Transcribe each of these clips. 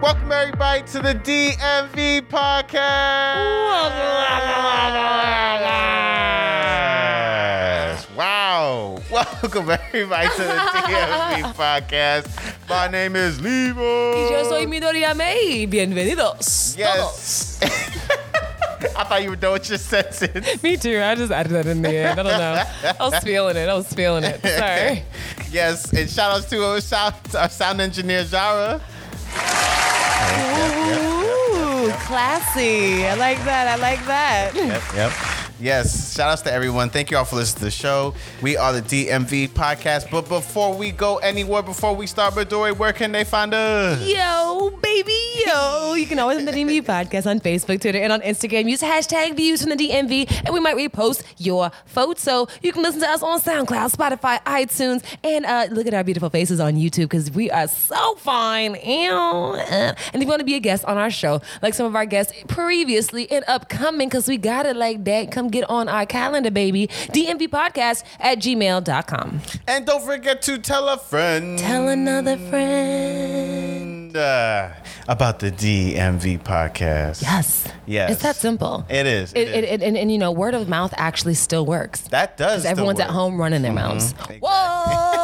Welcome everybody to the DMV podcast. Wow. Welcome everybody to the DMV podcast. My name is Levo. Y yo soy Midori Ame. Bienvenidos. Yes. I thought you were done with your sentence. Me too. I just added that in the end. I don't know. I was feeling it. I was feeling it. Sorry. Yes, and shout outs to our sound, our sound engineer Zara. Ooh, classy. I like that. I like that. Yep, yep. Yes, shout outs to everyone. Thank you all for listening to the show. We are the DMV podcast. But before we go anywhere, before we start Midori, where can they find us? Yo, baby, yo. You can always find the DMV podcast on Facebook, Twitter, and on Instagram. Use hashtag views from the DMV, and we might repost your photo. You can listen to us on SoundCloud, Spotify, iTunes, and uh, look at our beautiful faces on YouTube because we are so fine. And if you want to be a guest on our show, like some of our guests previously and upcoming, because we got it like that, come get on our calendar, baby. DMV podcast at gmail.com. And don't forget to tell a friend. Tell another friend. uh, about the DMV podcast. Yes. Yes. It's that simple. It is. It, it, it, and, and you know, word of mouth actually still works. that does. Because everyone's still at home running their mouths. Exactly. Whoa!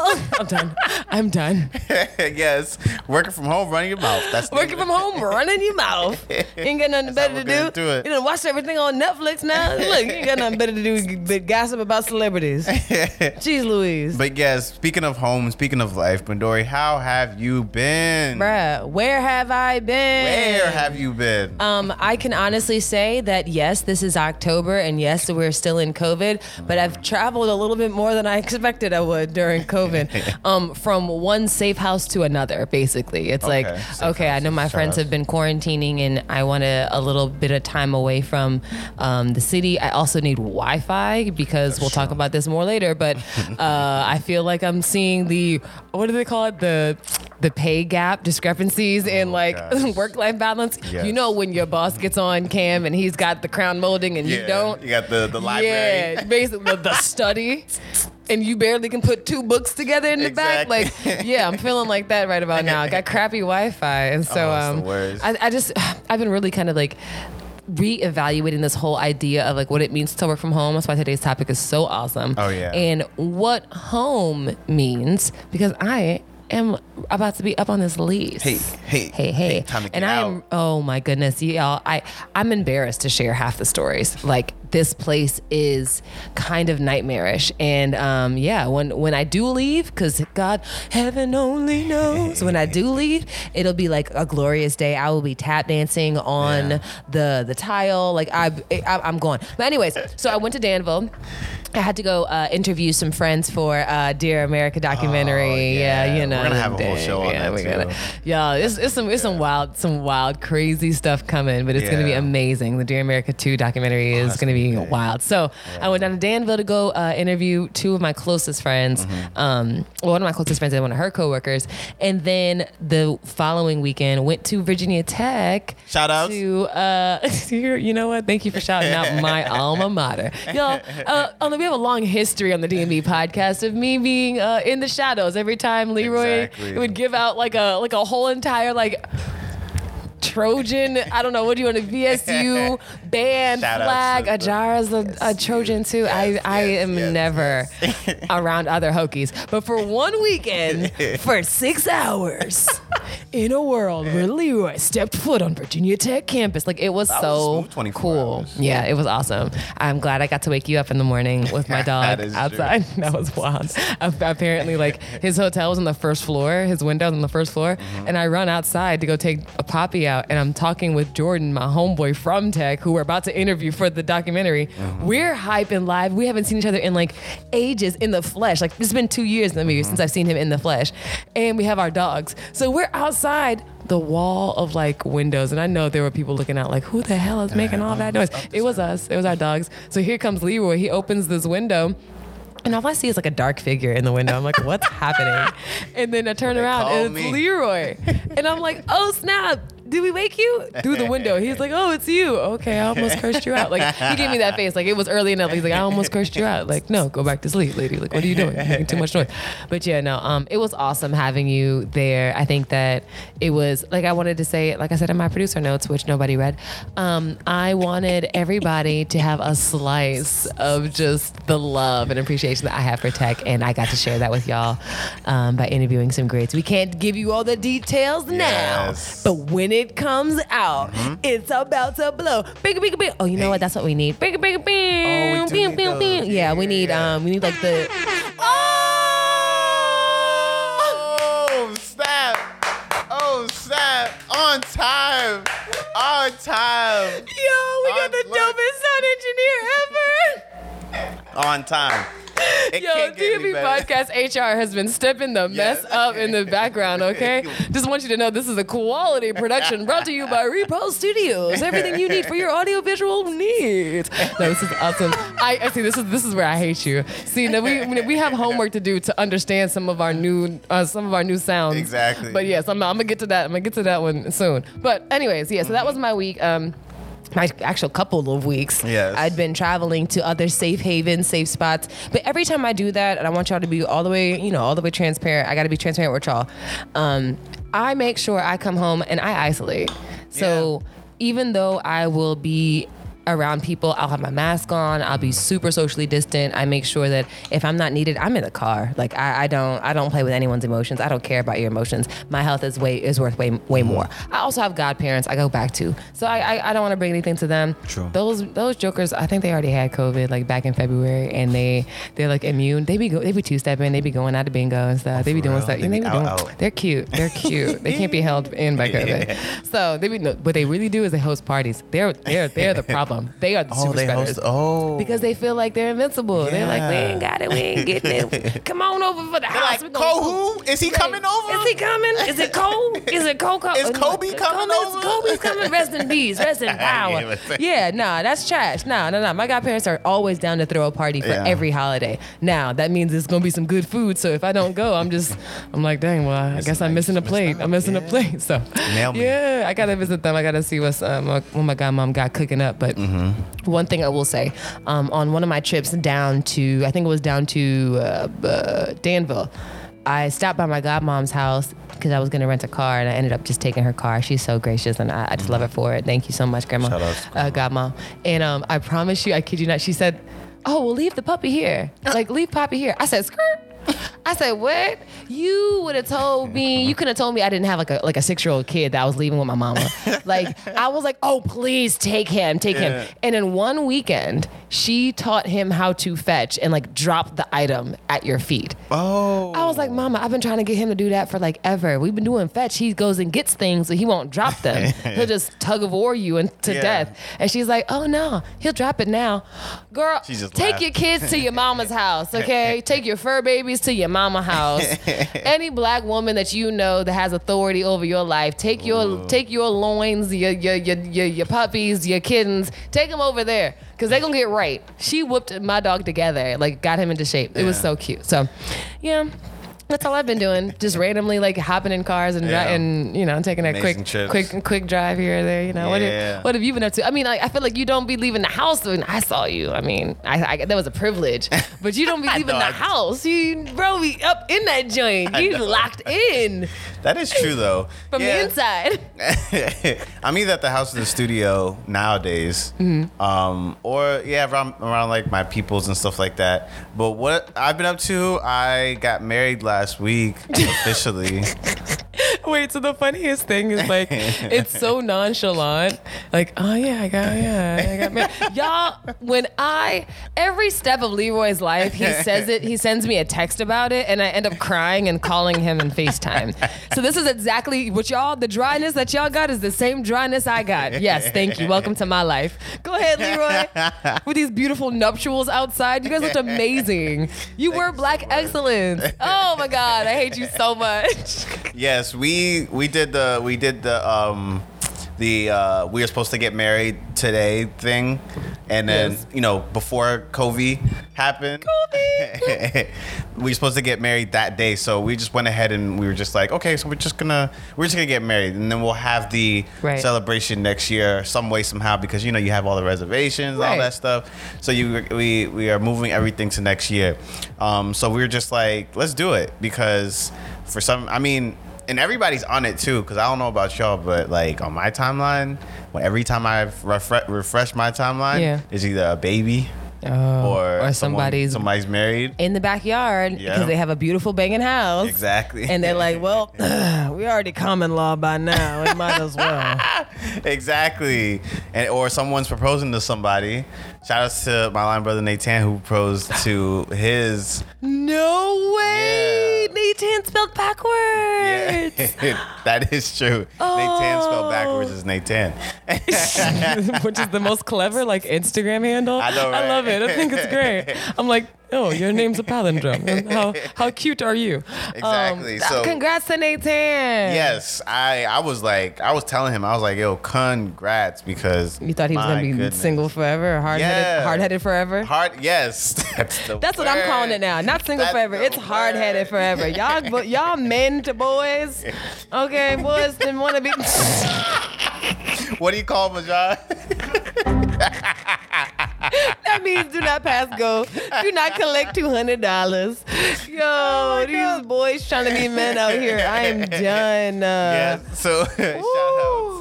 I'm done. I'm done. yes, working from home, running your mouth. That's the- Working from home, running your mouth. You ain't got nothing better to do. do it. You know, watch everything on Netflix now. Look, you ain't got nothing better to do but gossip about celebrities. Jeez Louise. But yes, speaking of home, speaking of life, Bandori, how have you been? Bruh, where have I been? Where have you been? Um, I can honestly say that yes, this is October, and yes, we're still in COVID. But I've traveled a little bit more than I expected I would during COVID. um, from one safe house to another, basically. It's Okay, like, safe okay, I know my friends have been quarantining, and I want a, a little bit of time away from um, the city. I also need Wi-Fi because we'll talk about this more later. But uh, I feel like I'm seeing the what do they call it the the pay gap discrepancies in like Oh, gosh. work-life balance. Yes. You know when your boss gets on cam and he's got the crown molding and you don't. You got the, the library. Yeah, basically the, the study. And you barely can put two books together in the back. Like, yeah, I'm feeling like that right about now. I got crappy Wi-Fi, and so Oh, um. I, I just I've been really kind of like reevaluating this whole idea of like what it means to work from home. That's why today's topic is so awesome. Oh, yeah. And what home means because I am about to be up on this lease. Hey, hey, hey, hey. time to get and I am out. oh my goodness, y'all. I I'm embarrassed to share half the stories. Like this place is kind of nightmarish, and um, yeah, when when I do leave, because God, heaven only knows, when I do leave, it'll be like a glorious day. I will be tap dancing on Yeah. the the tile. Like I, I I'm going. But anyways, so I went to Danville. I had to go uh, interview some friends for uh, Dear America documentary. Oh, yeah. yeah. you know, We're gonna have a whole show on yeah, that, we're too. gonna- yeah, it's, it's some it's some wild some wild crazy stuff coming, but it's gonna be amazing. The Dear America Two documentary is that's gonna be be big. wild. So I went down to Danville to go uh, interview two of my closest friends. Mm-hmm. Um, well, one of my closest friends and one of her coworkers, and then the following weekend went to Virginia Tech. Shout out to uh, you you know what? Thank you for shouting out my alma mater. Y'all, uh, we have a long history on the DMV podcast of me being uh, in the shadows every time Leroy Exactly. would give out like a like a whole entire like Trojan, I don't know, what do you want, a VSU band Shout flag, to a a, Trojan too. I, I yes, am yes, never around other Hokies. But for one weekend, for six hours, in a world where Leroy stepped foot on Virginia Tech campus, like it was That so smooth 24 cool. hours. Yeah, it was awesome. I'm glad I got to wake you up in the morning with my dog That is true. outside. That was wild. Apparently, like his hotel was on the first floor, his windows on the first floor, Mm-hmm. and I run outside to go take a poppy out, and I'm talking with Jordan, my homeboy from Tech, who we're about to interview for the documentary. Mm-hmm. We're hyping live. We haven't seen each other in like ages in the flesh. Like it's been two years maybe Mm-hmm. since I've seen him in the flesh, and we have our dogs. So we're outside the wall of like windows, and I know there were people looking out like, who the hell is making all that noise? It was us. It was our dogs. So here comes Leroy. He opens this window. And all I see is like a dark figure in the window. I'm like, what's happening? And then I turn They around and it's me. Leroy. And I'm like, oh snap. Did we wake you through the window? He's like, oh, it's you. Okay, I almost cursed you out. Like he gave me that face. Like it was early enough. He's like, I almost cursed you out. Like no, go back to sleep, lady. Like what are you doing? You're making too much noise. But yeah, no. Um, it was awesome having you there. I think that it was like I wanted to say, like I said in my producer notes, which nobody read. Um, I wanted everybody to have a slice of just the love and appreciation that I have for tech, and I got to share that with y'all um, by interviewing some greats. We can't give you all the details now, but when it comes out, it's about to blow. Bing, bing, bing. Oh, you know what? That's what we need. Bing, bing, bing. Oh, we bing, bing, bing. Yeah, we need um, we need like the. Oh snap! Oh snap! On time! On time! Yo, we got the look. dopest sound engineer ever. On time! It Yo, DMV. Podcast HR has been stepping the mess Yes. up in the background, okay? Just want you to know this is a quality production brought to you by Repo Studios. Everything you need for your audiovisual needs. No, this is awesome. I, I see this is this is where I hate you. See, now we we have homework to do to understand some of our new uh, some of our new sounds. Exactly. But yes, I'm, I'm gonna get to that. I'm gonna get to that one soon. But anyways, yeah. So that was my week. Um, my actual couple of weeks. Yes. I'd been traveling to other safe havens, safe spots. But every time I do that, and I want y'all to be all the way, you know, all the way transparent. I got to be transparent with y'all. Um, I make sure I come home and I isolate. So even though I will be around people, I'll have my mask on. I'll be super socially distant. I make sure that if I'm not needed, I'm in the car. Like I, I don't, I don't play with anyone's emotions. I don't care about your emotions. My health is way is worth way way more. I also have godparents I go back to, so I, I, I don't want to bring anything to them. True. Those those jokers, I think they already had COVID like back in February, and they they're like immune. They be go, they be two stepping. They be going out to bingo and stuff. they be doing real? stuff. They, and they be out, doing, out. They're cute. They're cute. they can't be held in by COVID. So they be no, what they really do is they host parties. They're they're they're the problem. They are the Oh, super they spreaders. host. Oh, Because they feel like they're invincible. They're like, we ain't got it. We ain't getting it. Come on over for the They're house. like, We gonna Cole, who is he coming over? Is he coming? Is it Cole? Is it Cole? Cole? Is Kobe coming over? Kobe's coming. Rest in peace. Rest in power. Yeah, but- nah, that's trash. Nah, nah, nah. My godparents are always down to throw a party for Yeah. every holiday. Now that means it's gonna be some good food. So if I don't go, I'm just, I'm like, dang. Well, I guess I'm missing a plate. I'm missing a plate. So Nail me. yeah, I gotta visit them. I gotta see what's um, what my godmom got cooking up. But Mm-hmm. one thing I will say, um, on one of my trips down to, I think it was down to uh, uh, Danville, I stopped by my godmom's house because I was gonna rent a car, and I ended up just taking her car. She's so gracious, and I, I just love her for it. Thank you so much, Grandma, Shout out to uh, godmom. And um, I promise you, I kid you not, she said, "Oh, well, leave the puppy here. Like, leave Poppy here." I said, "Skirt." I said, "What? You would have told me. You could have told me I didn't have like a like a six year old kid that I was leaving with my mama. like I was like, oh please take him, take Yeah. him. And in one weekend, she taught him how to fetch and like drop the item at your feet. Oh, I was like, Mama, I've been trying to get him to do that for like ever. We've been doing fetch. He goes and gets things, but he won't drop them. he'll just tug of war you and to Yeah. death. And she's like, Oh no, he'll drop it now. Girl, take laughed. your kids to your mama's house, okay? take your fur babies to your mama house. Any black woman that you know that has authority over your life, take your take your loins, your your your your, your puppies, your kittens, take them over there. Cause they gonna get right. She whooped my dog together, like got him into shape. It was so cute. So, yeah, that's all I've been doing. Just randomly like hopping in cars and, Yeah. and you know taking a Amazing quick trips. quick quick drive here or there. You know what? Have, what have you been up to? I mean, like, I feel like you don't be leaving the house when I saw you. I mean, I, I that was a privilege, but you don't be leaving the I- house. You bro, be up in that joint. You locked in that is true though. from the inside. I'm either at the house or the studio nowadays, Mm-hmm. um, or yeah, around, around like my peoples and stuff like that. But what I've been up to, I got married last week officially. Wait, so the funniest thing is like it's so nonchalant. Like, oh yeah, I got yeah, I got married. Y'all, when I every step of Leroy's life, he says it, he sends me a text about it, and I end up crying and calling him in FaceTime. So this is exactly what y'all the dryness that y'all got is the same dryness I got. Yes, thank you. Welcome to my life. Go ahead, Leroy. With these beautiful nuptials outside. You guys looked amazing. You were black excellence. Oh my God, I hate you so much. yes, we we did the we did the um the uh, we were supposed to get married today thing, and then Yes. you know before COVID happened. COVID. we were supposed to get married that day, so we just went ahead and we were just like, okay, so we're just gonna we're just gonna get married, and then we'll have the Right. celebration next year, some way somehow, because you know you have all the reservations, all that stuff. So you we we are moving everything to next year. Um, so we were just like, let's do it because for some, I mean. And everybody's on it too, because I don't know about y'all, but like on my timeline, when every time I refre- refresh my timeline, Yeah. it's either a baby Oh, or, or someone- somebody's somebody's married. in the backyard because Yeah. they have a beautiful banging house. Exactly. And they're like, well, we already common law by now. We might as well. exactly. And or someone's proposing to somebody. Shout outs to my line brother Nathan who proposed to his No way. Yeah. Nathan spelled backwards. Yeah, that is true. Nathan spelled backwards oh. is Nathan. Which is the most clever like Instagram handle. I know, I love it. I think it's great. I'm like, oh, your name's a palindrome. How how cute are you? Exactly. Um, so- congrats to Nathan. yes, I I was like I was telling him I was like yo congrats because You thought he was gonna be goodness. single forever, hard headed, Yeah. hard headed forever. Hard yes. That's the That's what I'm calling it now. Not single That's forever. It's hard headed forever. Y'all, y'all men to boys. Okay, boys didn't want to be. What do you call John? That means do not pass go. Do not collect two hundred dollars. Yo, Oh these boys trying to be men out here. I am done. Uh, yeah. So shout outs.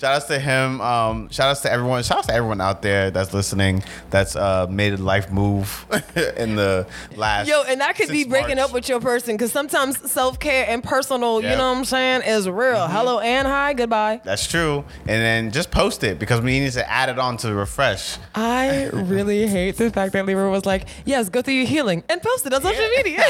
Shout outs to him. Um, shout outs to everyone. Shout outs to everyone out there that's listening. That's uh, made a life move in the last. Yo, and that could be breaking March. up with your person because sometimes self care and personal, Yeah. you know what I'm saying, is real. Mm-hmm. Hello and hi, goodbye. That's true. And then just post it because we need to add it on to refresh. I really hate the fact that Libra was like, yes, go through your healing and post it on social media.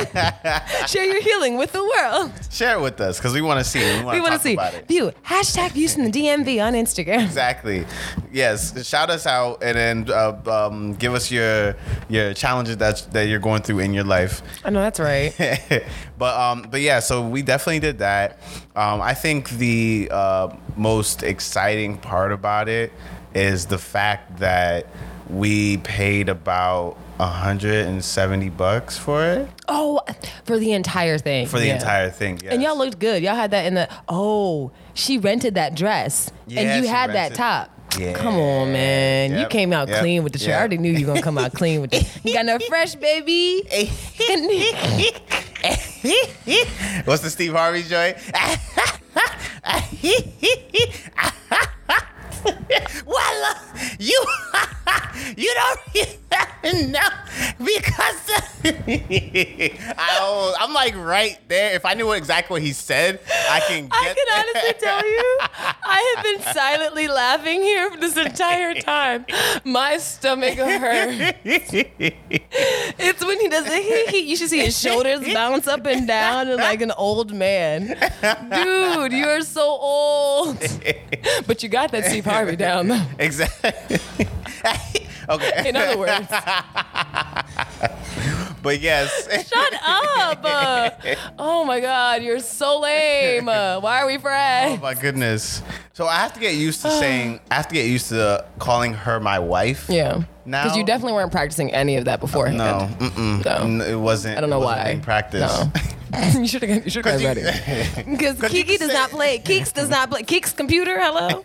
Share your healing with the world. Share it with us because we want to see. it. We want to see about it. view hashtag views from the DMV on Instagram. Exactly. Yes. Shout us out and then uh, um, give us your your challenges that that you're going through in your life. I know that's right. but um, but yeah, so we definitely did that. Um, I think the uh, most exciting part about it is the fact that we paid about 170 bucks for it Oh, for the entire thing. for the Yeah. entire thing. And y'all looked good. Y'all had that in the. Oh, she rented that dress, Yeah, and you she had that top. Yeah. Come on, man. You came out yep, clean with the shirt. I already knew you were gonna come out clean with it. You got no fresh, baby. What's the Steve Harvey joint? well, uh, you you don't know because I I'm like right there. If I knew exactly what he said, I can get. I can honestly tell you, I have been silently laughing here for this entire time. My stomach hurts. It's when he does the hee hee. You should see his shoulders bounce up and down and like an old man. Dude, you're so old. But you got that Steve Harvey down though. exactly. okay. In other words, But yes. shut up. Uh, oh my God, you're so lame. Uh, why are we friends? Oh my goodness. So I have to get used to saying. I have to get used to calling her my wife. Yeah. Now- Because you definitely weren't practicing any of that beforehand. No, mm-mm. No. It wasn't. I don't know why. being practiced. No. you should have. You should have ready. Because Kiki does not play. Keeks does not play. Keeks computer. Hello.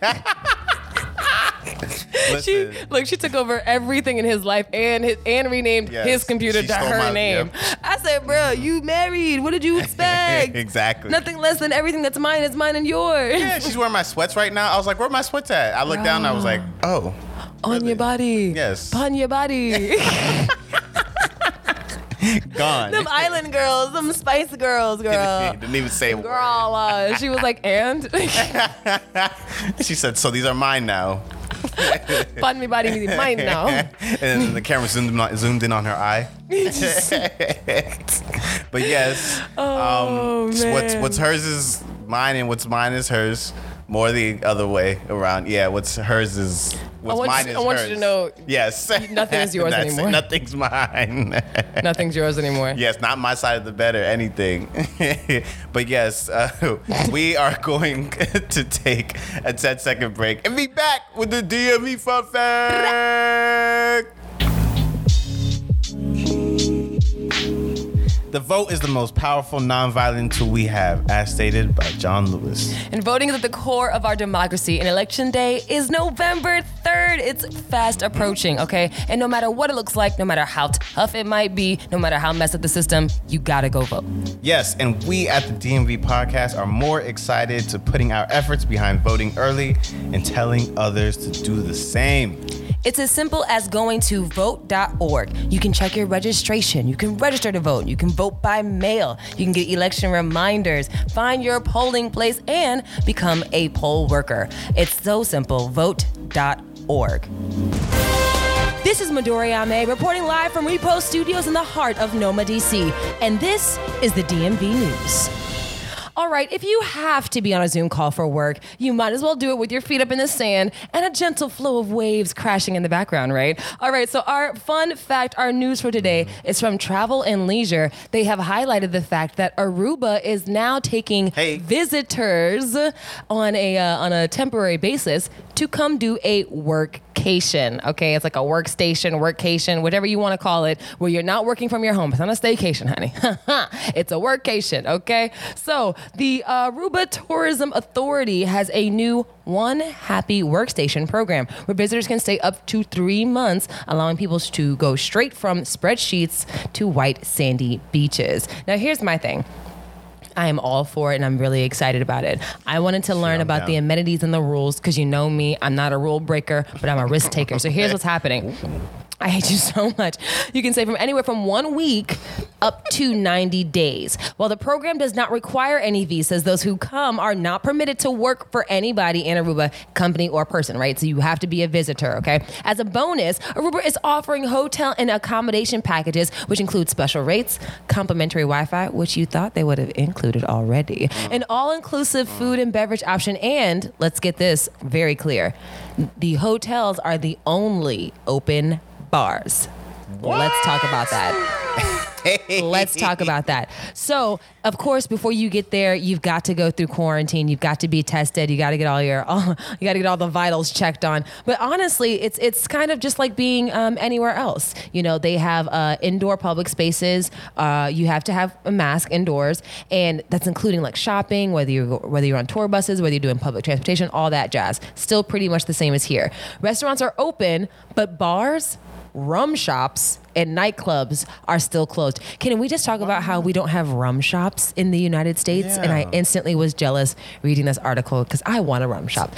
she look. She took over everything in his life and his, and renamed Yes, his computer to her my- name. yep. I said, bro, you married. What did you expect? exactly. Nothing less than everything that's mine is mine and yours. Yeah, she's wearing my sweats right now. I was like, where are my sweats at? I looked down and I was like, oh, On your body. Yes. On your body. gone. them island girls. Them Spice Girls, girl. Didn't even say word. Girl, uh, she was like, and She said, so these are mine now. pardon me, body, mine now. and the camera zoomed in, zoomed in on her eye. but yes, Oh, um, what's what's hers is mine, and what's mine is hers. More the other way around. Yeah, what's hers is what's mine you- is I want you hers. to know Yes, nothing's yours That's it. anymore. Nothing's mine. Nothing's yours anymore. Yes, not my side of the bed or anything. but yes, uh, we are going to take a 10 second break and be back with the DMV fun fact. The vote is the most powerful nonviolent tool we have, as stated by John Lewis. And voting is at the core of our democracy. And election day is November 3rd. It's fast approaching, okay? And no matter what it looks like, no matter how tough it might be, no matter how messed up the system, you gotta go vote. Yes, and we at the DMV podcast are more excited to putting our efforts behind voting early and telling others to do the same. It's as simple as going to vote.org. You can check your registration. You can register to vote. You can vote by mail. You can get election reminders, find your polling place, and become a poll worker. It's so simple. Vote.org. This is Midori Ame reporting live from Repost Studios in the heart of NoMa, DC. And this is the DMV News. All right, if you have to be on a Zoom call for work, you might as well do it with your feet up in the sand and a gentle flow of waves crashing in the background, right? All right, so our fun fact, our news for today is from Travel and Leisure. They have highlighted the fact that Aruba is now taking Hey. visitors on a uh, on a temporary basis to come do a Okay, it's like a workstation, workcation, whatever you want to call it, where you're not working from your home. It's not a staycation, honey. it's a workcation. Okay, so the uh, Aruba Tourism Authority has a new One Happy Workcation program where visitors can stay up to three months, allowing people to go straight from spreadsheets to white sandy beaches. Now, here's my thing. I am all for it and I'm really excited about it. I wanted to learn about down. the amenities and the rules because you know me, I'm not a rule breaker, but I'm a risk taker. So here's what's happening. I hate you so much. You can stay from anywhere from one week up to 90 days. While the program does not require any visas, those who come are not permitted to work for anybody in Aruba, company or person, right? So you have to be a visitor, okay? As a bonus, Aruba is offering hotel and accommodation packages, which include special rates, complimentary Wi Fi, which you thought they would have included already, mm. an all inclusive mm. food and beverage option, and let's get this very clear the hotels are the only open bars. Let's talk about that. Let's talk about that. So, of course, before you get there, you've got to go through quarantine. You've got to be tested. You got to get all your, all, you got to get all the vitals checked on. But honestly, it's it's kind of just like being um, anywhere else. You know, they have uh, indoor public spaces. Uh, you have to have a mask indoors, and that's including like shopping, whether you're whether you're on tour buses, whether you're doing public transportation, all that jazz. Still pretty much the same as here. Restaurants are open, but bars rum shops and nightclubs are still closed. Can we just talk about how we don't have rum shops in the United States? And I instantly was jealous reading this article because I want a rum shop.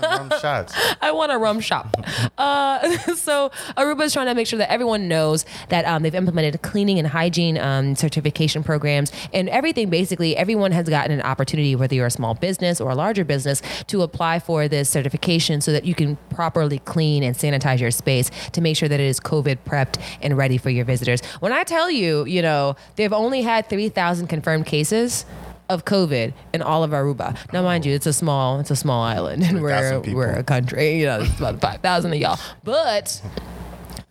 Some shots. I want a rum shop. Uh, so Aruba is trying to make sure that everyone knows that um, they've implemented cleaning and hygiene um, certification programs and everything. Basically, everyone has gotten an opportunity, whether you're a small business or a larger business, to apply for this certification so that you can properly clean and sanitize your space to make sure that it is COVID prepped and ready for your visitors. When I tell you, you know, they've only had 3,000 confirmed cases of COVID in all of Aruba. Now, mind you, it's a small, it's a small island, and we're people. we're a country. You know, it's about five thousand of y'all. But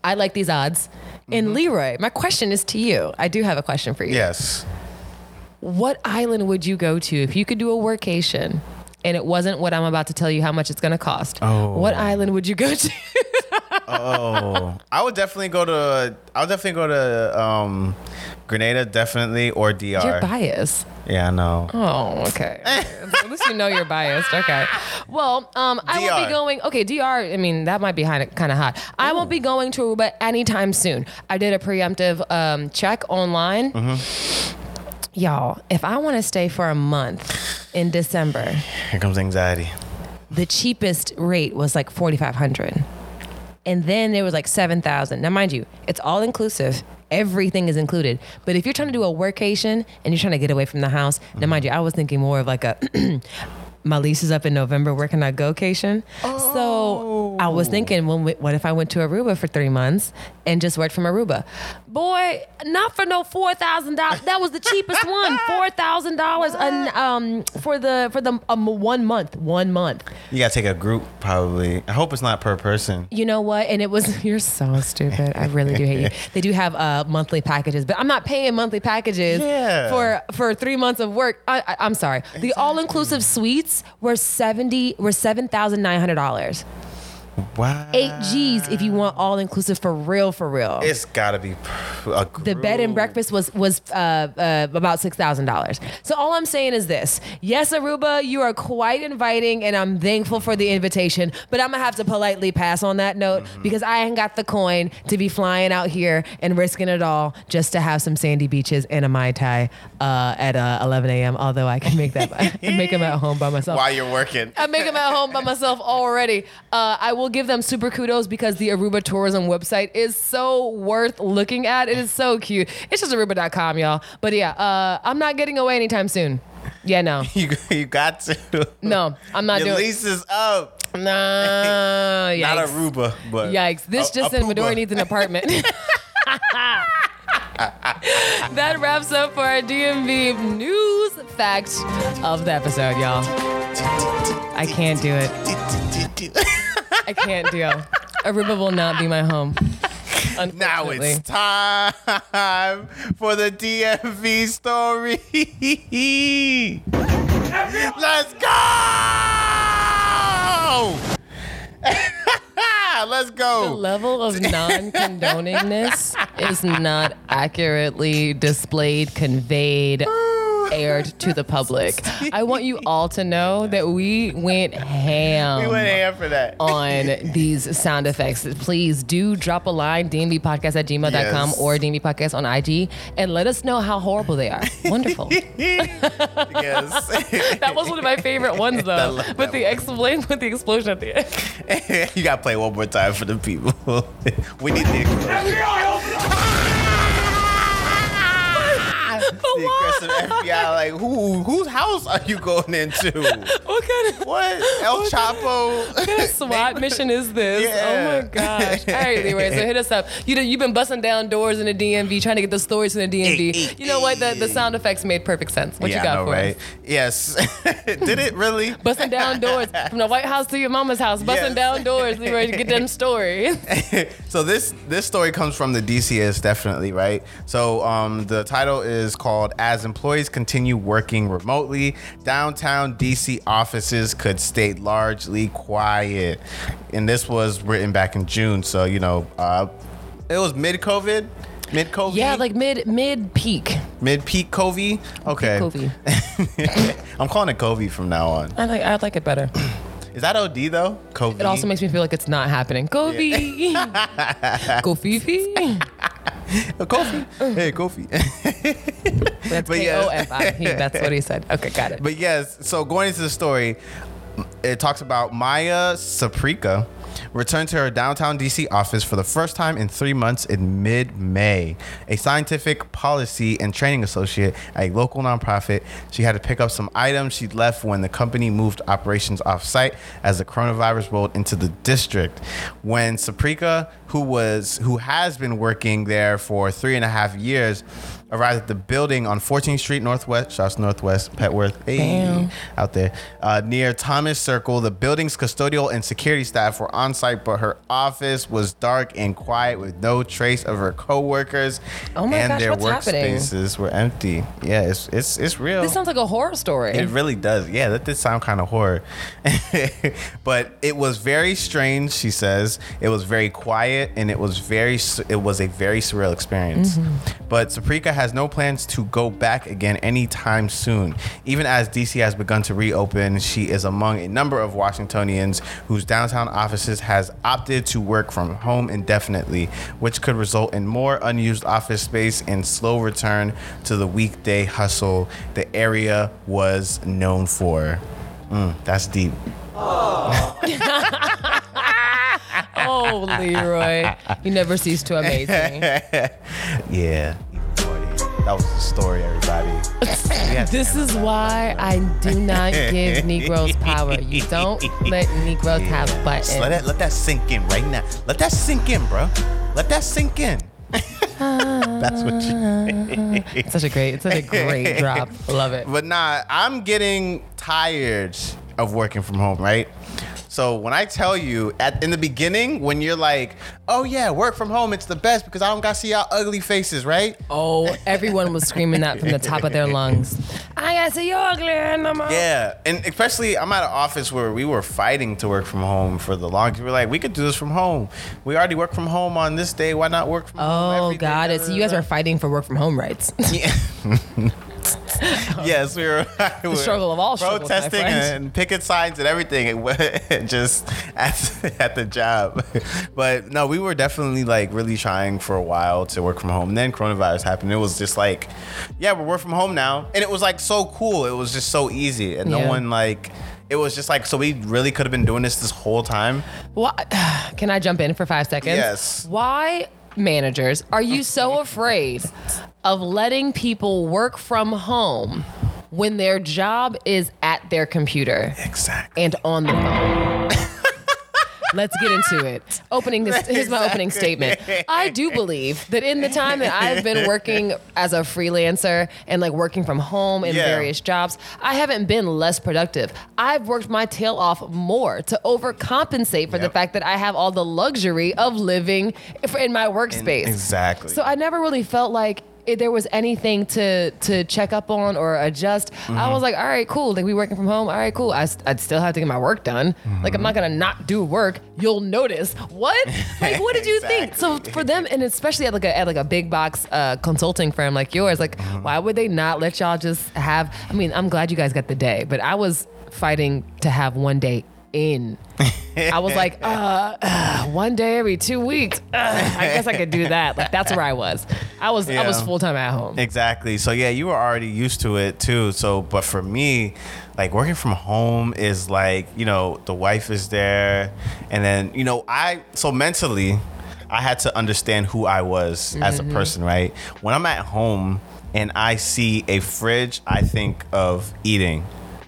I like these odds. And mm-hmm. Leroy, my question is to you. I do have a question for you. Yes. What island would you go to if you could do a workation? And it wasn't what I'm about to tell you how much it's going to cost. Oh. What island would you go to? Oh, I would definitely go to. I would definitely go to um, Grenada, definitely, or DR. You're biased. yeah, I know. Oh, okay. At least you know you're biased. Okay. Well, um, I won't be going. Okay, DR. I mean, that might be kind of kind hot. I won't be going to Aruba anytime soon. I did a preemptive um, check online. Y'all, if I want to stay for a month in December, Here comes anxiety. the cheapest rate was like forty five hundred, and then it was like seven thousand. Now, mind you, it's all inclusive. Everything is included. But if you're trying to do a workation and you're trying to get away from the house, now mm-hmm. mind you, I was thinking more of like a my lease is up in November. Where can I go, Cation? oh. So I was oh. thinking, well, wh- what if I went to Aruba for three months and just worked from Aruba? Boy, not for no four thousand dollars. That was the cheapest one, four thousand dollars um for the for the um, one month, one month. You gotta take a group, probably. I hope it's not per person. You know what? And it was you're so stupid. I really do hate you. They do have uh, monthly packages, but I'm not paying monthly packages Yeah. for for three months of work. I, I, I'm sorry. The all inclusive suites were seventy were seven thousand nine hundred dollars. Wow. Eight G's if you want all inclusive for real, for real. It's gotta be a the bed and breakfast was was uh, uh, about six thousand dollars. So all I'm saying is this: Yes, Aruba, you are quite inviting, and I'm thankful for the invitation. But I'm gonna have to politely pass on that note Mm-hmm. because I ain't got the coin to be flying out here and risking it all just to have some sandy beaches and a mai tai uh, at uh, 11 a.m. Although I can make that make them at home by myself. while you're working. I make them at home by myself already. Uh, I will give them super kudos because the Aruba tourism website is so worth looking at. It is so cute. It's just aruba.com, y'all. But yeah, uh, I'm not getting away anytime soon. Yeah, no. You you got to. No, I'm not Your doing lease is up. Nah, yikes. Not Aruba, but Yikes. This a- just a said Midori needs an apartment. that wraps up for our DMV news fact of the episode, y'all. I can't do it. I can't deal. Aruba will not be my home. Now it's time for the DMV story. Let's go! Let's go. the level of non-condoningness is not accurately displayed, conveyed, aired to the public. I want you all to know that we went ham. We went ham for that. on these sound effects. Please do drop a line, dmvpodcast at gmail.com Yes. or dmvpodcast on IG, and let us know how horrible they are. Wonderful. yes. that was one of my favorite ones, though. That- With the explain, with the explosion at the end. you gotta play one more time for the people. we need the explosion. The aggressive FBI, like who whose house are you going into? What kind of What El Chapo? What kind of SWAT mission is this? Yeah. Oh my gosh. All right, anyway, so hit us up. You know, you've been busting down doors in the DMV, trying to get the stories in the DMV. You know what? The, the sound effects made perfect sense. What yeah, you got know, for right? us? Yes. Did it really? Busting down doors from the White House to your mama's house. Busting Yes. down doors. We ready to get them stories. so this this story comes from the DCist definitely right. So um, the title is called "As Employees Continue Working Remotely, Downtown DC Offices Could Stay Largely Quiet," and this was written back in June. So you know, uh, it was mid COVID, mid COVID. Yeah, like mid mid peak. mid peak COVID. Okay, COVID. I'm calling it COVID from now on. I like I like it better. Is that OD though? COVID. It also makes me feel like it's not happening. Kofi. Go Fifi. Kofi. Mm. hey, Kofi. That's But K. O F I. That's what he said. Okay, got it. But yes, so going into the story, it talks about Maya Saprika returned to her downtown DC office for the first time in three months in mid May. A scientific policy and training associate at a local nonprofit, she had to pick up some items she'd left when the company moved operations off site as the coronavirus rolled into the district. When Saprika, who was who has been working there for three and a half years, arrived at the building on 14th Street Northwest, Shouts Northwest, Petworth, hey, out there, uh, near Thomas Circle. The building's custodial and security staff were on site, but her office was dark and quiet with no trace of her coworkers, Oh my and gosh, their what's happening? workspaces were empty. Yeah, it's it's it's real. This sounds like a horror story. It really does. Yeah, that did sound kind of horror. but it was very strange, she says. It was very quiet and it was very it was a very surreal experience. But Saprika has no plans to go back again anytime soon. Even as DC has begun to reopen, she is among a number of Washingtonians whose downtown offices has opted to work from home indefinitely, which could result in more unused office space and slow return to the weekday hustle the area was known for. Mm, that's deep. oh, Leroy. You never cease to amaze me. Yeah. That was the story, everybody. This is why I do not give Negroes power. You don't let Negroes have buttons. Let that let that sink in right now. Let that sink in, bro. Let that sink in. That's what you. It's such a great, it's such a great drop. Love it. But nah, I'm getting tired of working from home, right? So when I tell you at in the beginning, when you're like, "Oh yeah, work from home, it's the best because I don't got to see y'all ugly faces, right?" Oh, everyone was screaming that from the top of their lungs. I gotta see you ugly no more. Yeah, and especially I'm at an office where we were fighting to work from home for the longest. We were like, we could do this from home. We already work from home on this day. Why not work from home? Oh, God, it's. So you guys are fighting for work from home rights. Yeah. yes, we were. The struggle of all protesting friend. and picket signs and everything. It was just at, at the job, but no, we were definitely like really trying for a while to work from home. And then coronavirus happened. It was just like, yeah, we're work from home now, and it was like so cool. It was just so easy, and no Yeah. one like. It was just like so. We really could have been doing this this whole time. Why, can I jump in for five seconds? Yes. Why, managers, are you so afraid of letting people work from home when their job is at their computer Exactly. and on the phone? Let's get into it. Opening this here's my opening statement. I do believe that in the time that I've been working as a freelancer and like working from home in Yeah. various jobs, I haven't been less productive. I've worked my tail off more to overcompensate for the fact that I have all the luxury of living in my workspace. Exactly. So I never really felt like it, there was anything to to check up on or adjust. Mm-hmm. I was like, all right, cool. Like we working from home. All right, cool. I, would still have to get my work done. Like I'm not gonna not do work. You'll notice. What? Like what did you think? So for them, and especially at like a at like a big box uh, consulting firm like yours, like Mm-hmm. why would they not let y'all just have? I mean, I'm glad you guys got the day, but I was fighting to have one day in. I was like, uh, uh, one day every two weeks. Uh, I guess I could do that. Like that's where I was. I was I was full time at home. Exactly. So yeah, you were already used to it too. So, but for me, like working from home is like you know the wife is there, and then you know I so mentally, I had to understand who I was as a Mm-hmm. person. Right. When I'm at home and I see a fridge, I think of eating.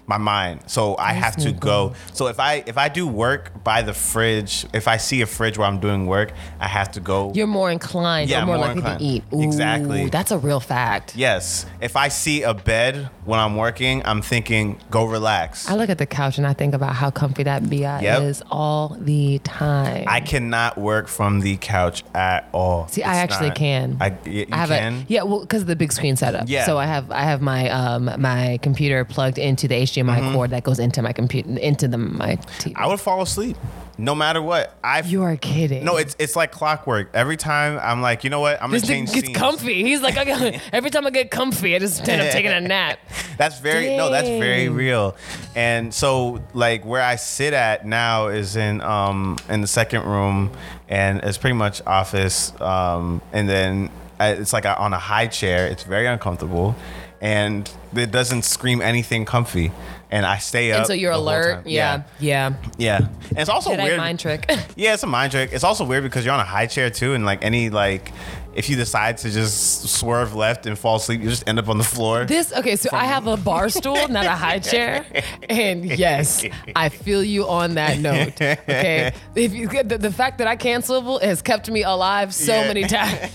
My mind, so I have to go. So if I if I do work by the fridge, if I see a fridge where I'm doing work, I have to go. You're more inclined. Yeah, or more, more likely inclined. to eat. Ooh, Exactly. That's a real fact. Yes. If I see a bed when I'm working, I'm thinking, go relax. I look at the couch and I think about how comfy that BI Yep. is all the time. I cannot work from the couch at all. See, I actually not- can. I, y- you I have can? a yeah, well, because of the big screen setup. Yeah. So I have I have my um my computer plugged into the HDMI Mm-hmm. cord that goes into my computer into the my TV. I would fall asleep no matter what. I you are kidding. No, it's it's like clockwork. Every time I'm like, you know what? I'm this gonna change gets scenes. comfy. He's like, every time I get comfy, I just end up taking a nap. That's very no, that's very real. And so like where I sit at now is in um in the second room and it's pretty much office um and then it's like on a high chair. It's very uncomfortable and it doesn't scream anything comfy. And I stay up. And so you're alert. time. Yeah, yeah. Yeah. And it's also weird. mind trick. Yeah, it's a mind trick. It's also weird because you're on a high chair too, and like any like, if you decide to just swerve left and fall asleep, you just end up on the floor. This okay, so I have a bar stool, not a high chair, and yes, I feel you on that note. Okay, if you the, the fact that I swivel has kept me alive so Yeah. many times.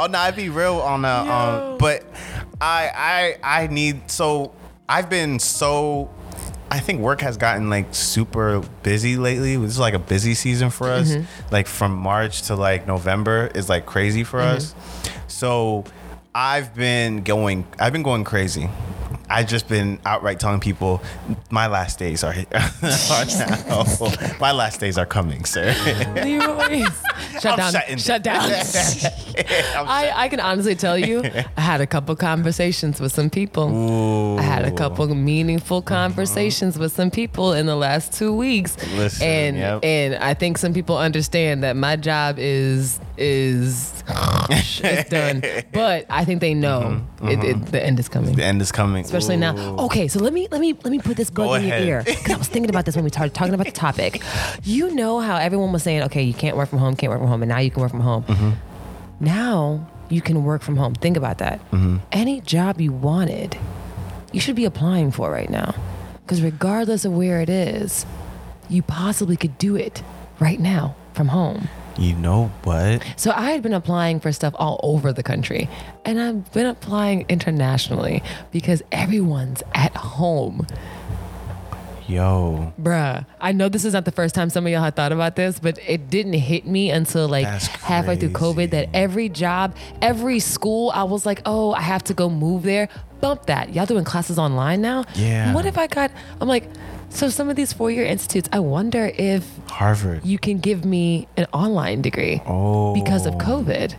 Oh no, I'd be real on that. Um, but I I I need so I've been so. I think work has gotten like super busy lately. This is like a busy season for us. Like from March to like November is like crazy for us. So I've been going I've been going crazy. I've just been outright telling people my last days are, are now. my last days are coming, sir. Leroy, shut I'm down, shut down. I, I can honestly tell you, I had a couple conversations with some people. I had a couple meaningful mm-hmm. conversations with some people in the last two weeks, Listen, and yep. and I think some people understand that my job is is it's done, but I think they know mm-hmm. It, it, mm-hmm. the end is coming. the end is coming. Especially now. Okay, so let me let me let me put this bug Go in your ear because I was thinking about this when we started talking about the topic. You know how everyone was saying, okay, you can't work from home, can't work from home, and now you can work from home. Mm-hmm. Now you can work from home. Think about that. Mm-hmm. Any job you wanted, you should be applying for right now, because regardless of where it is, you possibly could do it right now from home. You know what? So I had been applying for stuff all over the country, and I've been applying internationally because everyone's at home. Yo. Bruh, I know this is not the first time some of y'all had thought about this, but it didn't hit me until like halfway through COVID that every job, every school, I was like, oh, I have to go move there. Bump that. Y'all doing classes online now? Yeah. What if I got, I'm like, so some of these four year institutes, I wonder if Harvard. you can give me an online degree oh. because of COVID.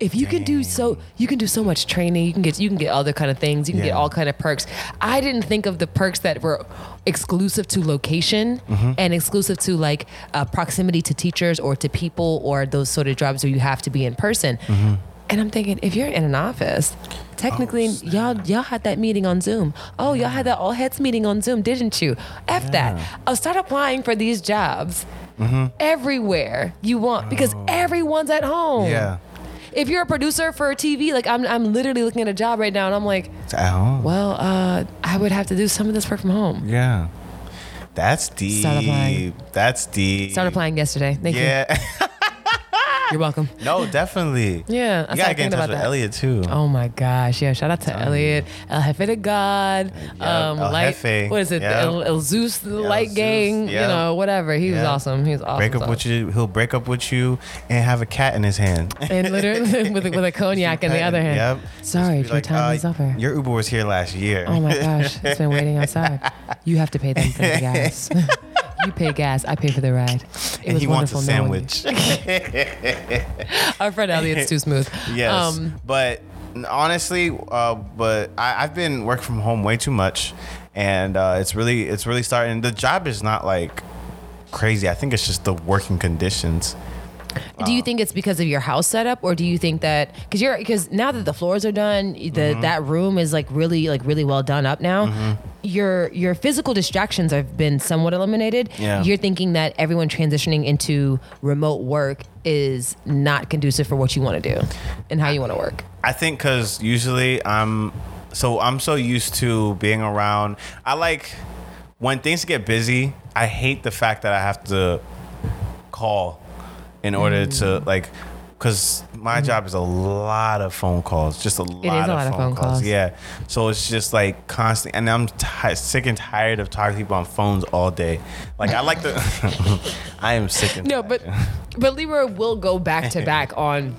If you can do so, you can do so much training. You can get you can get other kind of things. You can get all kind of perks. I didn't think of the perks that were exclusive to location Mm-hmm. and exclusive to like uh, proximity to teachers or to people or those sort of jobs where you have to be in person. Mm-hmm. And I'm thinking, if you're in an office, technically Oh, y'all y'all had that meeting on Zoom. Oh, y'all had that all heads meeting on Zoom, didn't you? F that. I'll start applying for these jobs Mm-hmm. everywhere you want because everyone's at home. Oh. Yeah. If you're a producer for a TV, like I'm, I'm literally looking at a job right now, and I'm like, It's at home. well, uh, I would have to do some of this work from home. Yeah. That's deep. Start applying. That's deep. Started applying yesterday. Thank Yeah. you. You're welcome. no, definitely. Yeah, I gotta get in touch about with that. Elliot too. Oh my gosh! Yeah, shout out to Elliot, El Jefe de God, Yeah, um, El Light. Jefe, What is it? yeah. El, El Zeus, the Light Zeus, Gang. You know, whatever. He was awesome. He was awesome. break up with you. He'll break up with you and have a cat in his hand. And literally with a, with a cognac in the other hand. Yep. Sorry, your time uh, is over. Your Uber was here last year. Oh my gosh, it's been waiting outside. You have to pay them for the gas. You pay gas, I pay for the ride. It and was he wants a wonderful knowing you. sandwich. Our friend Elliot's too smooth. yes, Um, but honestly, uh, but I, I've been working from home way too much, and uh, it's really, it's really starting. The job is not like crazy. I think it's just the working conditions. Do you think it's because of your house setup, or do you think that because you're because now that the floors are done, the Mm-hmm. that room is like really like really well done up now. Your your physical distractions have been somewhat eliminated. Yeah. You're thinking that everyone transitioning into remote work is not conducive for what you want to do and how you want to work. I think because usually I'm so I'm so used to being around. I like when things get busy. I hate the fact that I have to call in order to Mm. like because my job is a lot of phone calls, just a lot, a of, lot of phone phone calls. calls. Yeah, so it's just like constant, and I'm ti sick and tired of talking to people on phones all day. Like I like the, I am sick and No, but but Leroy will go back to back on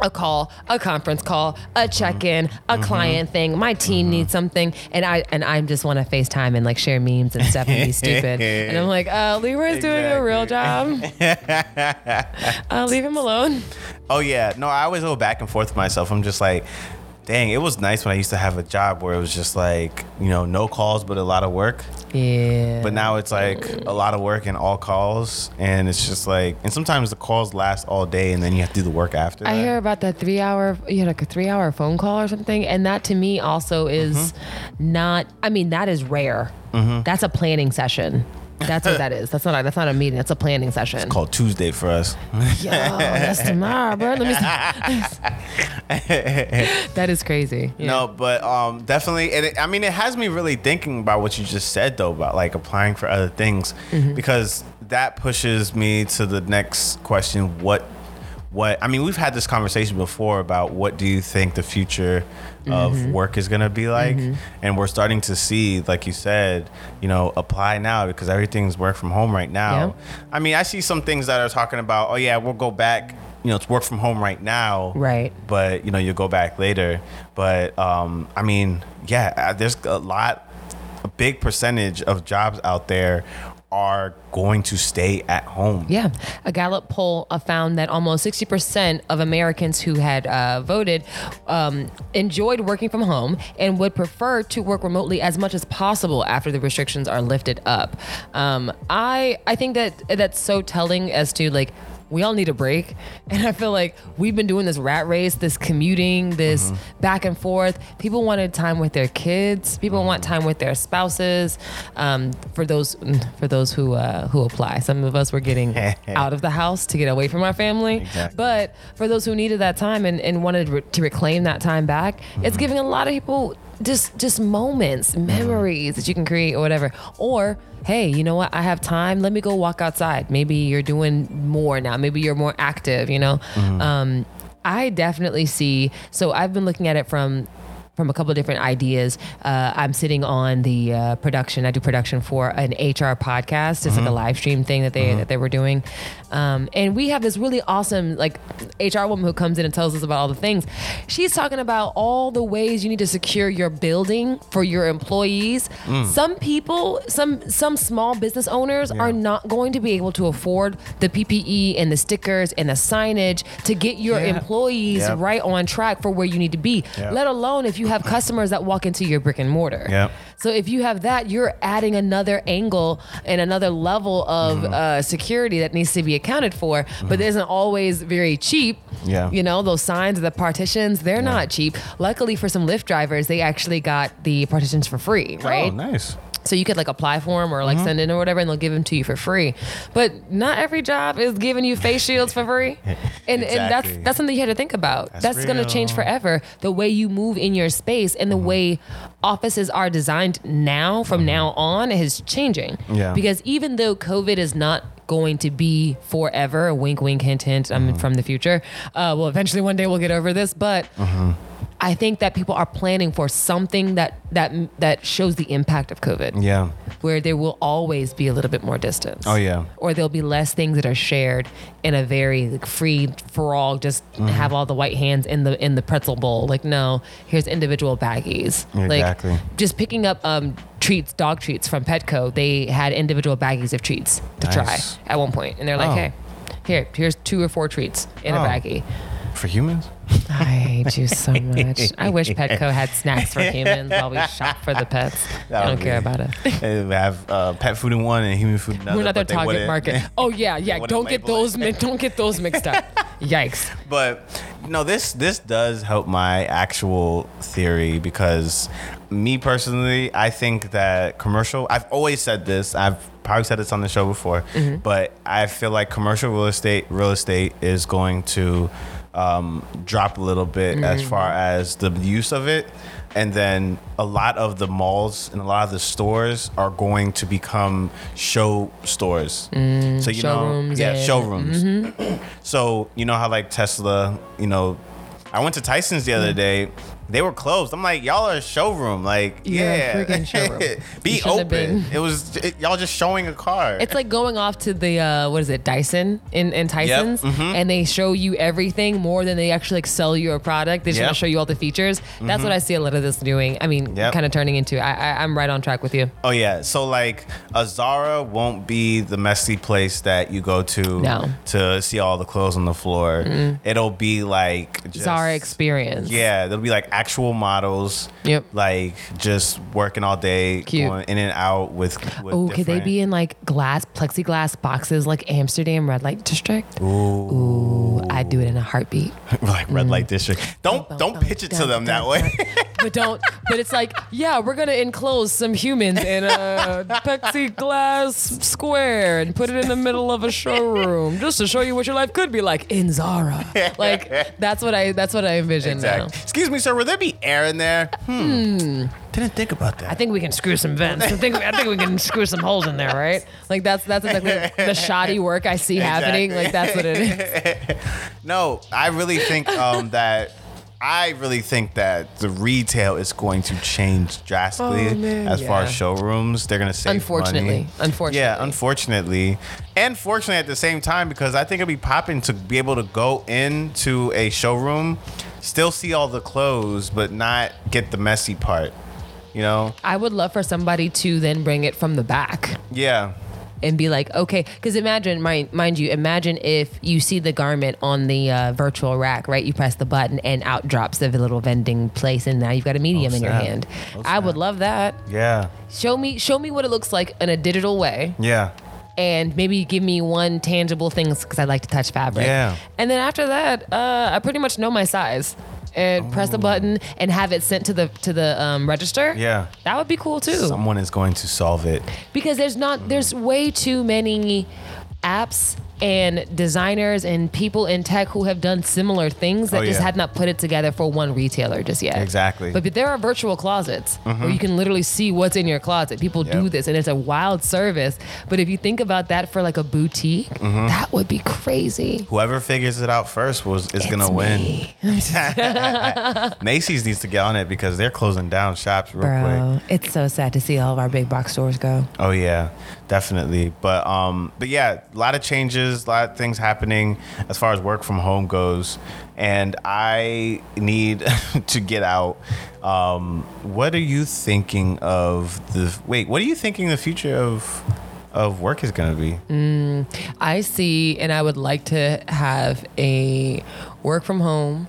a call, a conference call, a check-in, a client thing. My team needs something, and I and I just want to FaceTime and like share memes and stuff and be stupid. And I'm like, uh, Leroy's doing a real job. uh, leave him alone. Oh yeah, no, I always go back and forth with myself. I'm just like, dang, it was nice when I used to have a job where it was just like, you know, no calls but a lot of work. Yeah. But now it's like a lot of work and all calls, and it's just like, and sometimes the calls last all day, and then you have to do the work after. I that. hear about that three hour, you had like a three hour phone call or something. And that to me also is Mm-hmm. not, I mean, that is rare. That's a planning session. That's what that is. That's not a, that's not a meeting. That's a planning session. It's called Tuesday for us. Yo, that's tomorrow, bro. Let me. that is crazy. Yeah. No, but um, definitely. And it, I mean, it has me really thinking about what you just said though about like applying for other things Mm-hmm. because that pushes me to the next question. What, what? I mean, we've had this conversation before about what do you think the future of Mm-hmm. work is gonna be like, and we're starting to see, like you said, you know, apply now because everything's work from home right now. Yeah. I mean, I see some things that are talking about, oh yeah, we'll go back. You know, it's work from home right now Right. but you know you'll go back later but um i mean yeah uh, there's a lot a big percentage of jobs out there are going to stay at home Yeah. A Gallup poll uh, found that almost 60% of Americans who had uh, voted um, enjoyed working from home and would prefer to work remotely as much as possible after the restrictions are lifted up. Um, I, I think that that's so telling as to like, we all need a break. And I feel like we've been doing this rat race, this commuting, this back and forth. People wanted time with their kids. People want time with their spouses. Um, for those for those who uh, who apply, some of us were getting out of the house to get away from our family. Exactly. But for those who needed that time and, and wanted to reclaim that time back, it's giving a lot of people just just moments, memories that you can create or whatever. Or hey, you know what? I have time. Let me go walk outside. Maybe you're doing more now. Maybe you're more active. You know. Um, I definitely see. So I've been looking at it from from a couple of different ideas. Uh, I'm sitting on the uh, production. I do production for an HR podcast. It's like a live stream thing that they that they were doing, um, and we have this really awesome like HR woman who comes in and tells us about all the things. She's talking about all the ways you need to secure your building for your employees. Some people, some some small business owners are not going to be able to afford the PPE and the stickers and the signage to get your Yeah. employees Yep. right on track for where you need to be. Yep. Let alone if you have customers that walk into your brick and mortar. Yep. So if you have that, you're adding another angle and another level of Mm-hmm. uh, security that needs to be accounted for, but isn't always very cheap. Yeah. You know, those signs, the partitions, they're not cheap. Luckily for some Lyft drivers, they actually got the partitions for free, right? Oh, nice. So you could like apply for them or Mm-hmm. like send in or whatever, and they'll give them to you for free. But not every job is giving you face shields for free, and and that's that's something you had to think about. That's, That's going to change forever. The way you move in your space and the way offices are designed now, from now on, is changing. Yeah. Because even though COVID is not going to be forever, wink, wink, hint, hint, I'm from the future. Uh, well, eventually one day we'll get over this, but. I think that people are planning for something that that that shows the impact of COVID Yeah. where there will always be a little bit more distance. Oh, yeah. Or there'll be less things that are shared in a very like, free for all. Just Mm-hmm. have all the white hands in the in the pretzel bowl. Like no, here's individual baggies. Exactly. Like just picking up um, treats, dog treats from Petco. They had individual baggies of treats to Nice. try at one point, and they're like, Oh. hey. Here, here's two or four treats in a Oh. baggie. For humans? I hate you so much. I wish Petco had snacks for humans while we shop for the pets. I don't care about it. They have uh, pet food in one and human food in another. We're not their target market. Oh yeah, yeah. Don't get those. mi- Don't get those mixed up. Yikes. But no, this this does help my actual theory because me personally, I think that commercial. I've always said this. I've probably said this on the show before, Mm-hmm. but I feel like commercial real estate real estate is going to um, drop a little bit as Mm-hmm. far as the use of it. And then a lot of the malls and a lot of the stores are going to become show stores. so you Mm, know, yeah, and- showrooms. So you know how like Tesla, you know, I went to Tyson's the other day. They were closed. I'm like, y'all are a showroom. Like, You're a yeah, freaking showroom. Be open. It was it, y'all just showing a car. It's like going off to the uh, what is it, Dyson in, in Tyson's, mm-hmm. and they show you everything more than they actually like sell you a product. They just want to show you all the features. That's what I see a lot of this doing. I mean, Yep. kind of turning into. I, I I'm right on track with you. oh yeah. So like a Zara won't be the messy place that you go to No. to see all the clothes on the floor. It'll be like just, Zara experience. Yeah, they'll be like actual models. Yep. Like just working all day, Cute. going in and out with. with Oh, could they be in like glass, plexiglass boxes like Amsterdam red light district? Ooh. Ooh, I'd do it in a heartbeat. like red light mm. district. Don't Bum, don't bum, pitch it to dum, them that way. but don't. But it's like, yeah, we're gonna enclose some humans in a plexiglass square and put it in the middle of a showroom just to show you what your life could be like in Zara. Like that's what I that's what I envision now. Excuse me, sir. Will there be air in there? Hmm. Didn't think about that. I think we can screw some vents. I think I think we can screw some holes in there, right? Like that's that's exactly the shoddy work I see happening. Like that's what it is. no, I really think um, that. I really think that the retail is going to change drastically Oh, man. as far as Yeah. showrooms. They're going to save Unfortunately. money. Unfortunately. Yeah, unfortunately. And fortunately at the same time because I think it'd be popping to be able to go into a showroom, still see all the clothes, but not get the messy part. You know? I would love for somebody to then bring it from the back. Yeah. and be like, okay, because imagine, mind, mind you, imagine if you see the garment on the uh, virtual rack, right? You press the button and out drops the little vending place, and now you've got a medium in your hand. Oh, I would love that. Yeah. Show me, show me what it looks like in a digital way, Yeah. And maybe give me one tangible thing because I like to touch fabric. Yeah. And then after that, uh, I pretty much know my size. And press the button and have it sent to the to the um, register. Yeah. that would be cool too Someone is going to solve it. because there's not there's way too many apps and designers and people in tech who have done similar things that Oh, just yeah. had not put it together for one retailer just yet. Exactly. But, but there are virtual closets where you can literally see what's in your closet. People do this, and it's a wild service. But if you think about that for like a boutique, Mm-hmm. that would be crazy. Whoever figures it out first was is gonna win. Macy's needs to get on it because they're closing down shops real Bro, quick. it's so sad to see all of our big box stores go. Oh yeah, definitely. But um, but yeah, a lot of changes, a lot of things happening as far as work from home goes, and I need to get out. Um, what are you thinking of the? Wait, what are you thinking the future of of work is gonna be? Mm, I see, and I would like to have a work from home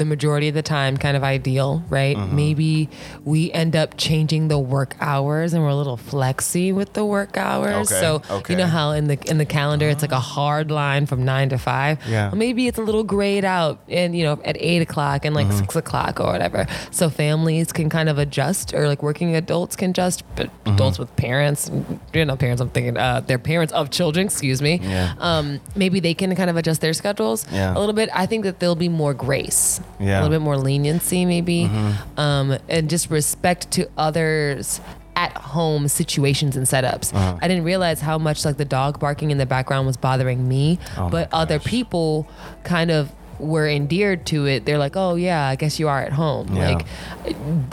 the majority of the time kind of ideal, right? Mm-hmm. Maybe we end up changing the work hours and we're a little flexy with the work hours. Okay, So okay. you know how in the in the calendar it's like a hard line from nine to five. Yeah. Maybe it's a little grayed out and you know at eight o'clock and like Mm-hmm. six o'clock or whatever. So families can kind of adjust or like working adults can adjust, but Mm-hmm. adults with parents, you know, parents. I'm thinking uh, they're parents of children. Excuse me Yeah. um, maybe they can kind of adjust their schedules Yeah. a little bit. I think that there'll be more grace, Yeah. Mm-hmm. a little bit more leniency, maybe, um, and just respect to others at home situations and setups. Uh-huh. I didn't realize how much like the dog barking in the background was bothering me, Oh but other people kind of were endeared to it. They're like, "Oh yeah, I guess you are at home." Yeah. Like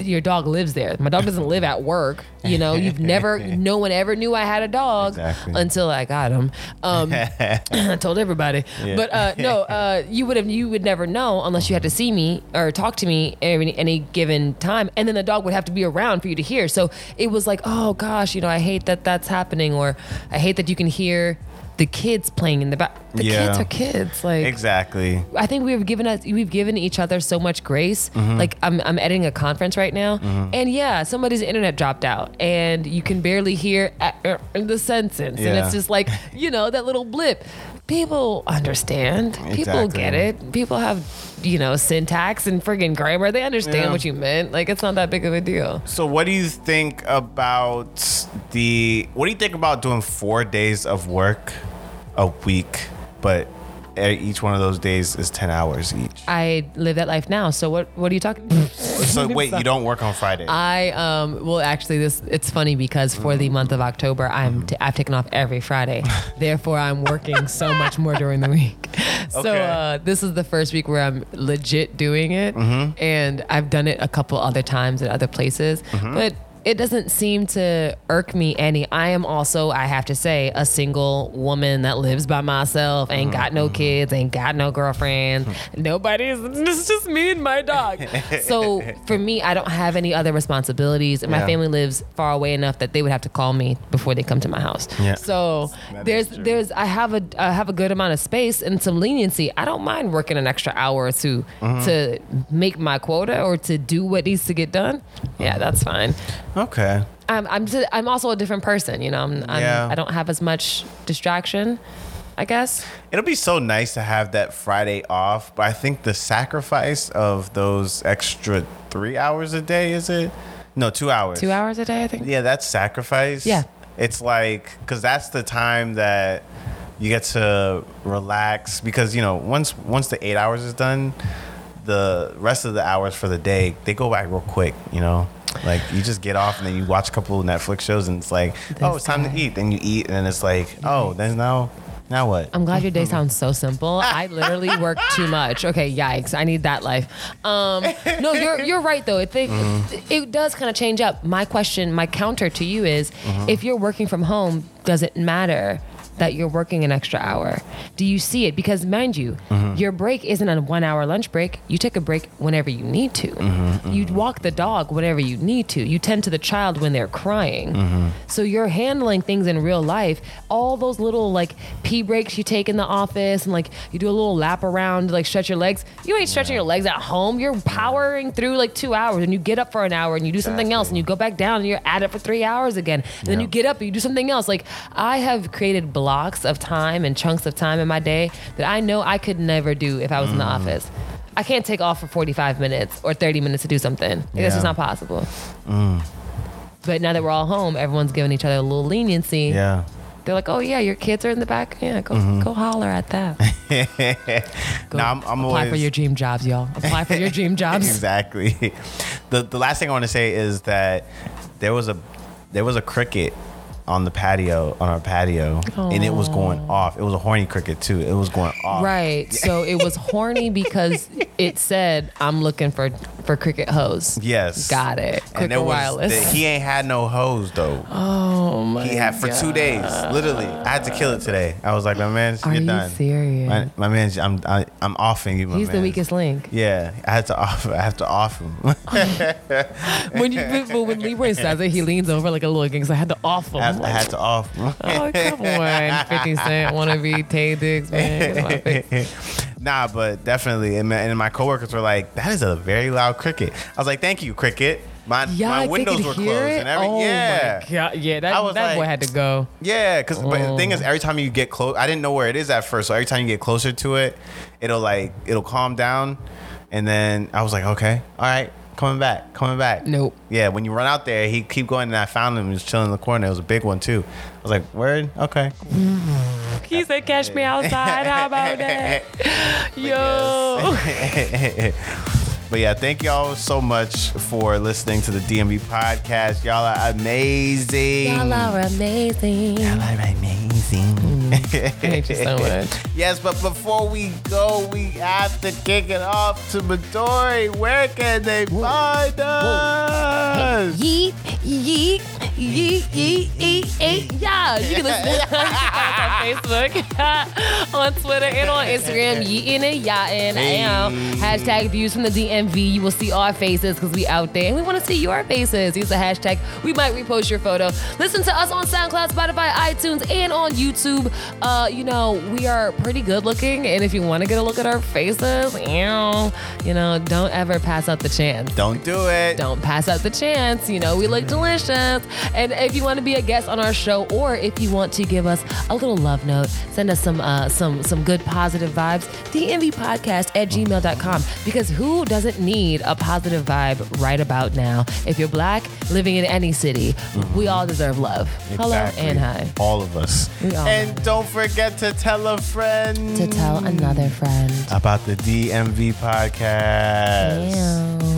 your dog lives there. My dog doesn't live at work. You know, you've never, no one ever knew I had a dog Exactly. until I got him. Um, I told everybody. Yeah. But uh, no, uh, you would have you would never know unless you had to see me or talk to me any, any given time, and then the dog would have to be around for you to hear. So it was like, oh gosh, you know, I hate that that's happening, or I hate that you can hear the kids playing in the back. The Yeah. kids are kids, like. Exactly. I think we've given us we've given each other so much grace. Mm-hmm. Like I'm I'm editing a conference right now, and yeah, somebody's internet dropped out, and you can barely hear uh, the sentence, and it's just like you know that little blip. People understand. People get it. People have you know syntax and friggin' grammar. They understand Yeah. what you meant. Like it's not that big of a deal. So, what do you think about the? What do you think about doing four days of work a week, but each one of those days is ten hours each? I live that life now. So what what are you talking? So wait, you don't work on Friday? I um well actually this it's funny because for the month of October I'm t- I've taken off every Friday. Therefore I'm working so much more during the week. So Okay. uh, this is the first week where I'm legit doing it, and I've done it a couple other times at other places, but. It doesn't seem to irk me any. I am also, I have to say, a single woman that lives by myself, ain't got no kids, ain't got no girlfriend. Nobody's, it's just me and my dog. So for me, I don't have any other responsibilities. And my Yeah. family lives far away enough that they would have to call me before they come to my house. Yeah. So That there's true. there's I have a I have a good amount of space and some leniency. I don't mind working an extra hour or 2 Mm-hmm. to make my quota or to do what needs to get done. Yeah, that's fine. Okay. I'm I'm just, I'm also a different person. You know, I'm, I'm Yeah. I don't have as much distraction. I guess. It'll be so nice to have that Friday off, but I think the sacrifice of those extra three hours a day is it? No, two hours. Two hours a day, I think. Yeah, that's sacrifice. Yeah. It's like because that's the time that you get to relax because you know once once the eight hours is done, the rest of the hours for the day they go back real quick. You know, like you just get off and then you watch a couple of Netflix shows and it's like, oh, it's time guy. to eat. Then you eat and then it's like, oh, then now now what? I'm glad your day sounds so simple. I literally work too much. Okay, yikes! I need that life. Um, no, you're you're right though. It it, it does kind of change up. My question, my counter to you is, if you're working from home, does it matter? That you're working an extra hour. Do you see it? Because mind you, mm-hmm. your break isn't a one hour lunch break. You take a break whenever you need to. Mm-hmm, mm-hmm. You walk the dog whenever you need to. You tend to the child when they're crying. So you're handling things in real life. All those little like pee breaks you take in the office and like you do a little lap around, like stretch your legs. You ain't stretching your legs at home. You're powering through like two hours and you get up for an hour and you do something else and you go back down and you're at it for three hours again. And then you get up and you do something else. Like I have created blocks of time and chunks of time in my day that I know I could never do if I was in the Mm. office. I can't take off for 45 minutes or 30 minutes to do something. Like, That's just not possible. But now that we're all home, everyone's giving each other a little leniency. Yeah. They're like, oh yeah, your kids are in the back. Yeah, go Mm-hmm. go holler at them. Go I'm- I'm apply for your dream jobs, y'all. Apply for your dream jobs. exactly. The the last thing I want to say is that there was a there was a cricket on the patio on our patio and it was going off. It was a horny cricket too. It was going off. Right. So it was horny because it said, "I'm looking for for cricket hose." Yes. Got it. And Cricket there was wireless. the- he ain't had no hose though. oh my. He had for two days, literally. I had to kill it today. I was like, my man, Are you done. serious? My, my man, I'm I, I'm offing you. My He's the weakest link. Yeah, I had to off. I have to off him. When you but when Leroy says it, he leans over like a little gangster. I had to off him. I, I had to off. oh come on, Fifty Cent wanna be Taye Diggs, man. Get my face. nah, but definitely, and my, and my coworkers were like, "That is a very loud cricket." I was like, "Thank you, cricket." My Yeah, my windows were closed it? and everything. Oh yeah. yeah, I that, was that boy had to go. Yeah, because but the thing is, Oh. every time you get close, I didn't know where it is at first. So every time you get closer to it, it'll like it'll calm down, and then I was like, okay, all right, coming back, coming back. Nope. Yeah, when you run out there, he keep going, and I found him. He was chilling in the corner. It was a big one too. I was like, word, okay. He said, "Catch me outside." How about that? Yo. But yeah, thank y'all so much for listening to the DMV podcast. Y'all are amazing. Y'all are amazing. Y'all are amazing. Mm. I hate you so much. Yes, but before we go, we have to kick it off to Midori. Where can they find us? Yeet, yeet, yeet, yeet, yeet, yeet. Yeah, you can listen to us on Facebook, on Twitter, and on Instagram. Yeetin' and yachtin'. And hashtag views from the DMV. You will see our faces because we out there, and we want to see your faces. Use the hashtag. We might repost your photo. Listen to us on SoundCloud, Spotify, iTunes, and on YouTube. Uh, you know we are pretty good looking, and if you want to get a look at our faces, ew, you know, don't ever pass up the chance Don't do it. don't pass up the chance. You know, we look delicious. And if you want to be a guest on our show, or if you want to give us a little love note, send us some uh, some some good positive vibes. DMVpodcast at gmail.com. Because who doesn't need a positive vibe right about now? If you're black, living in any city, we all deserve love. Hello and hi. All of us. All And don't forget to tell a friend To tell another friend. about the DMV podcast. Damn.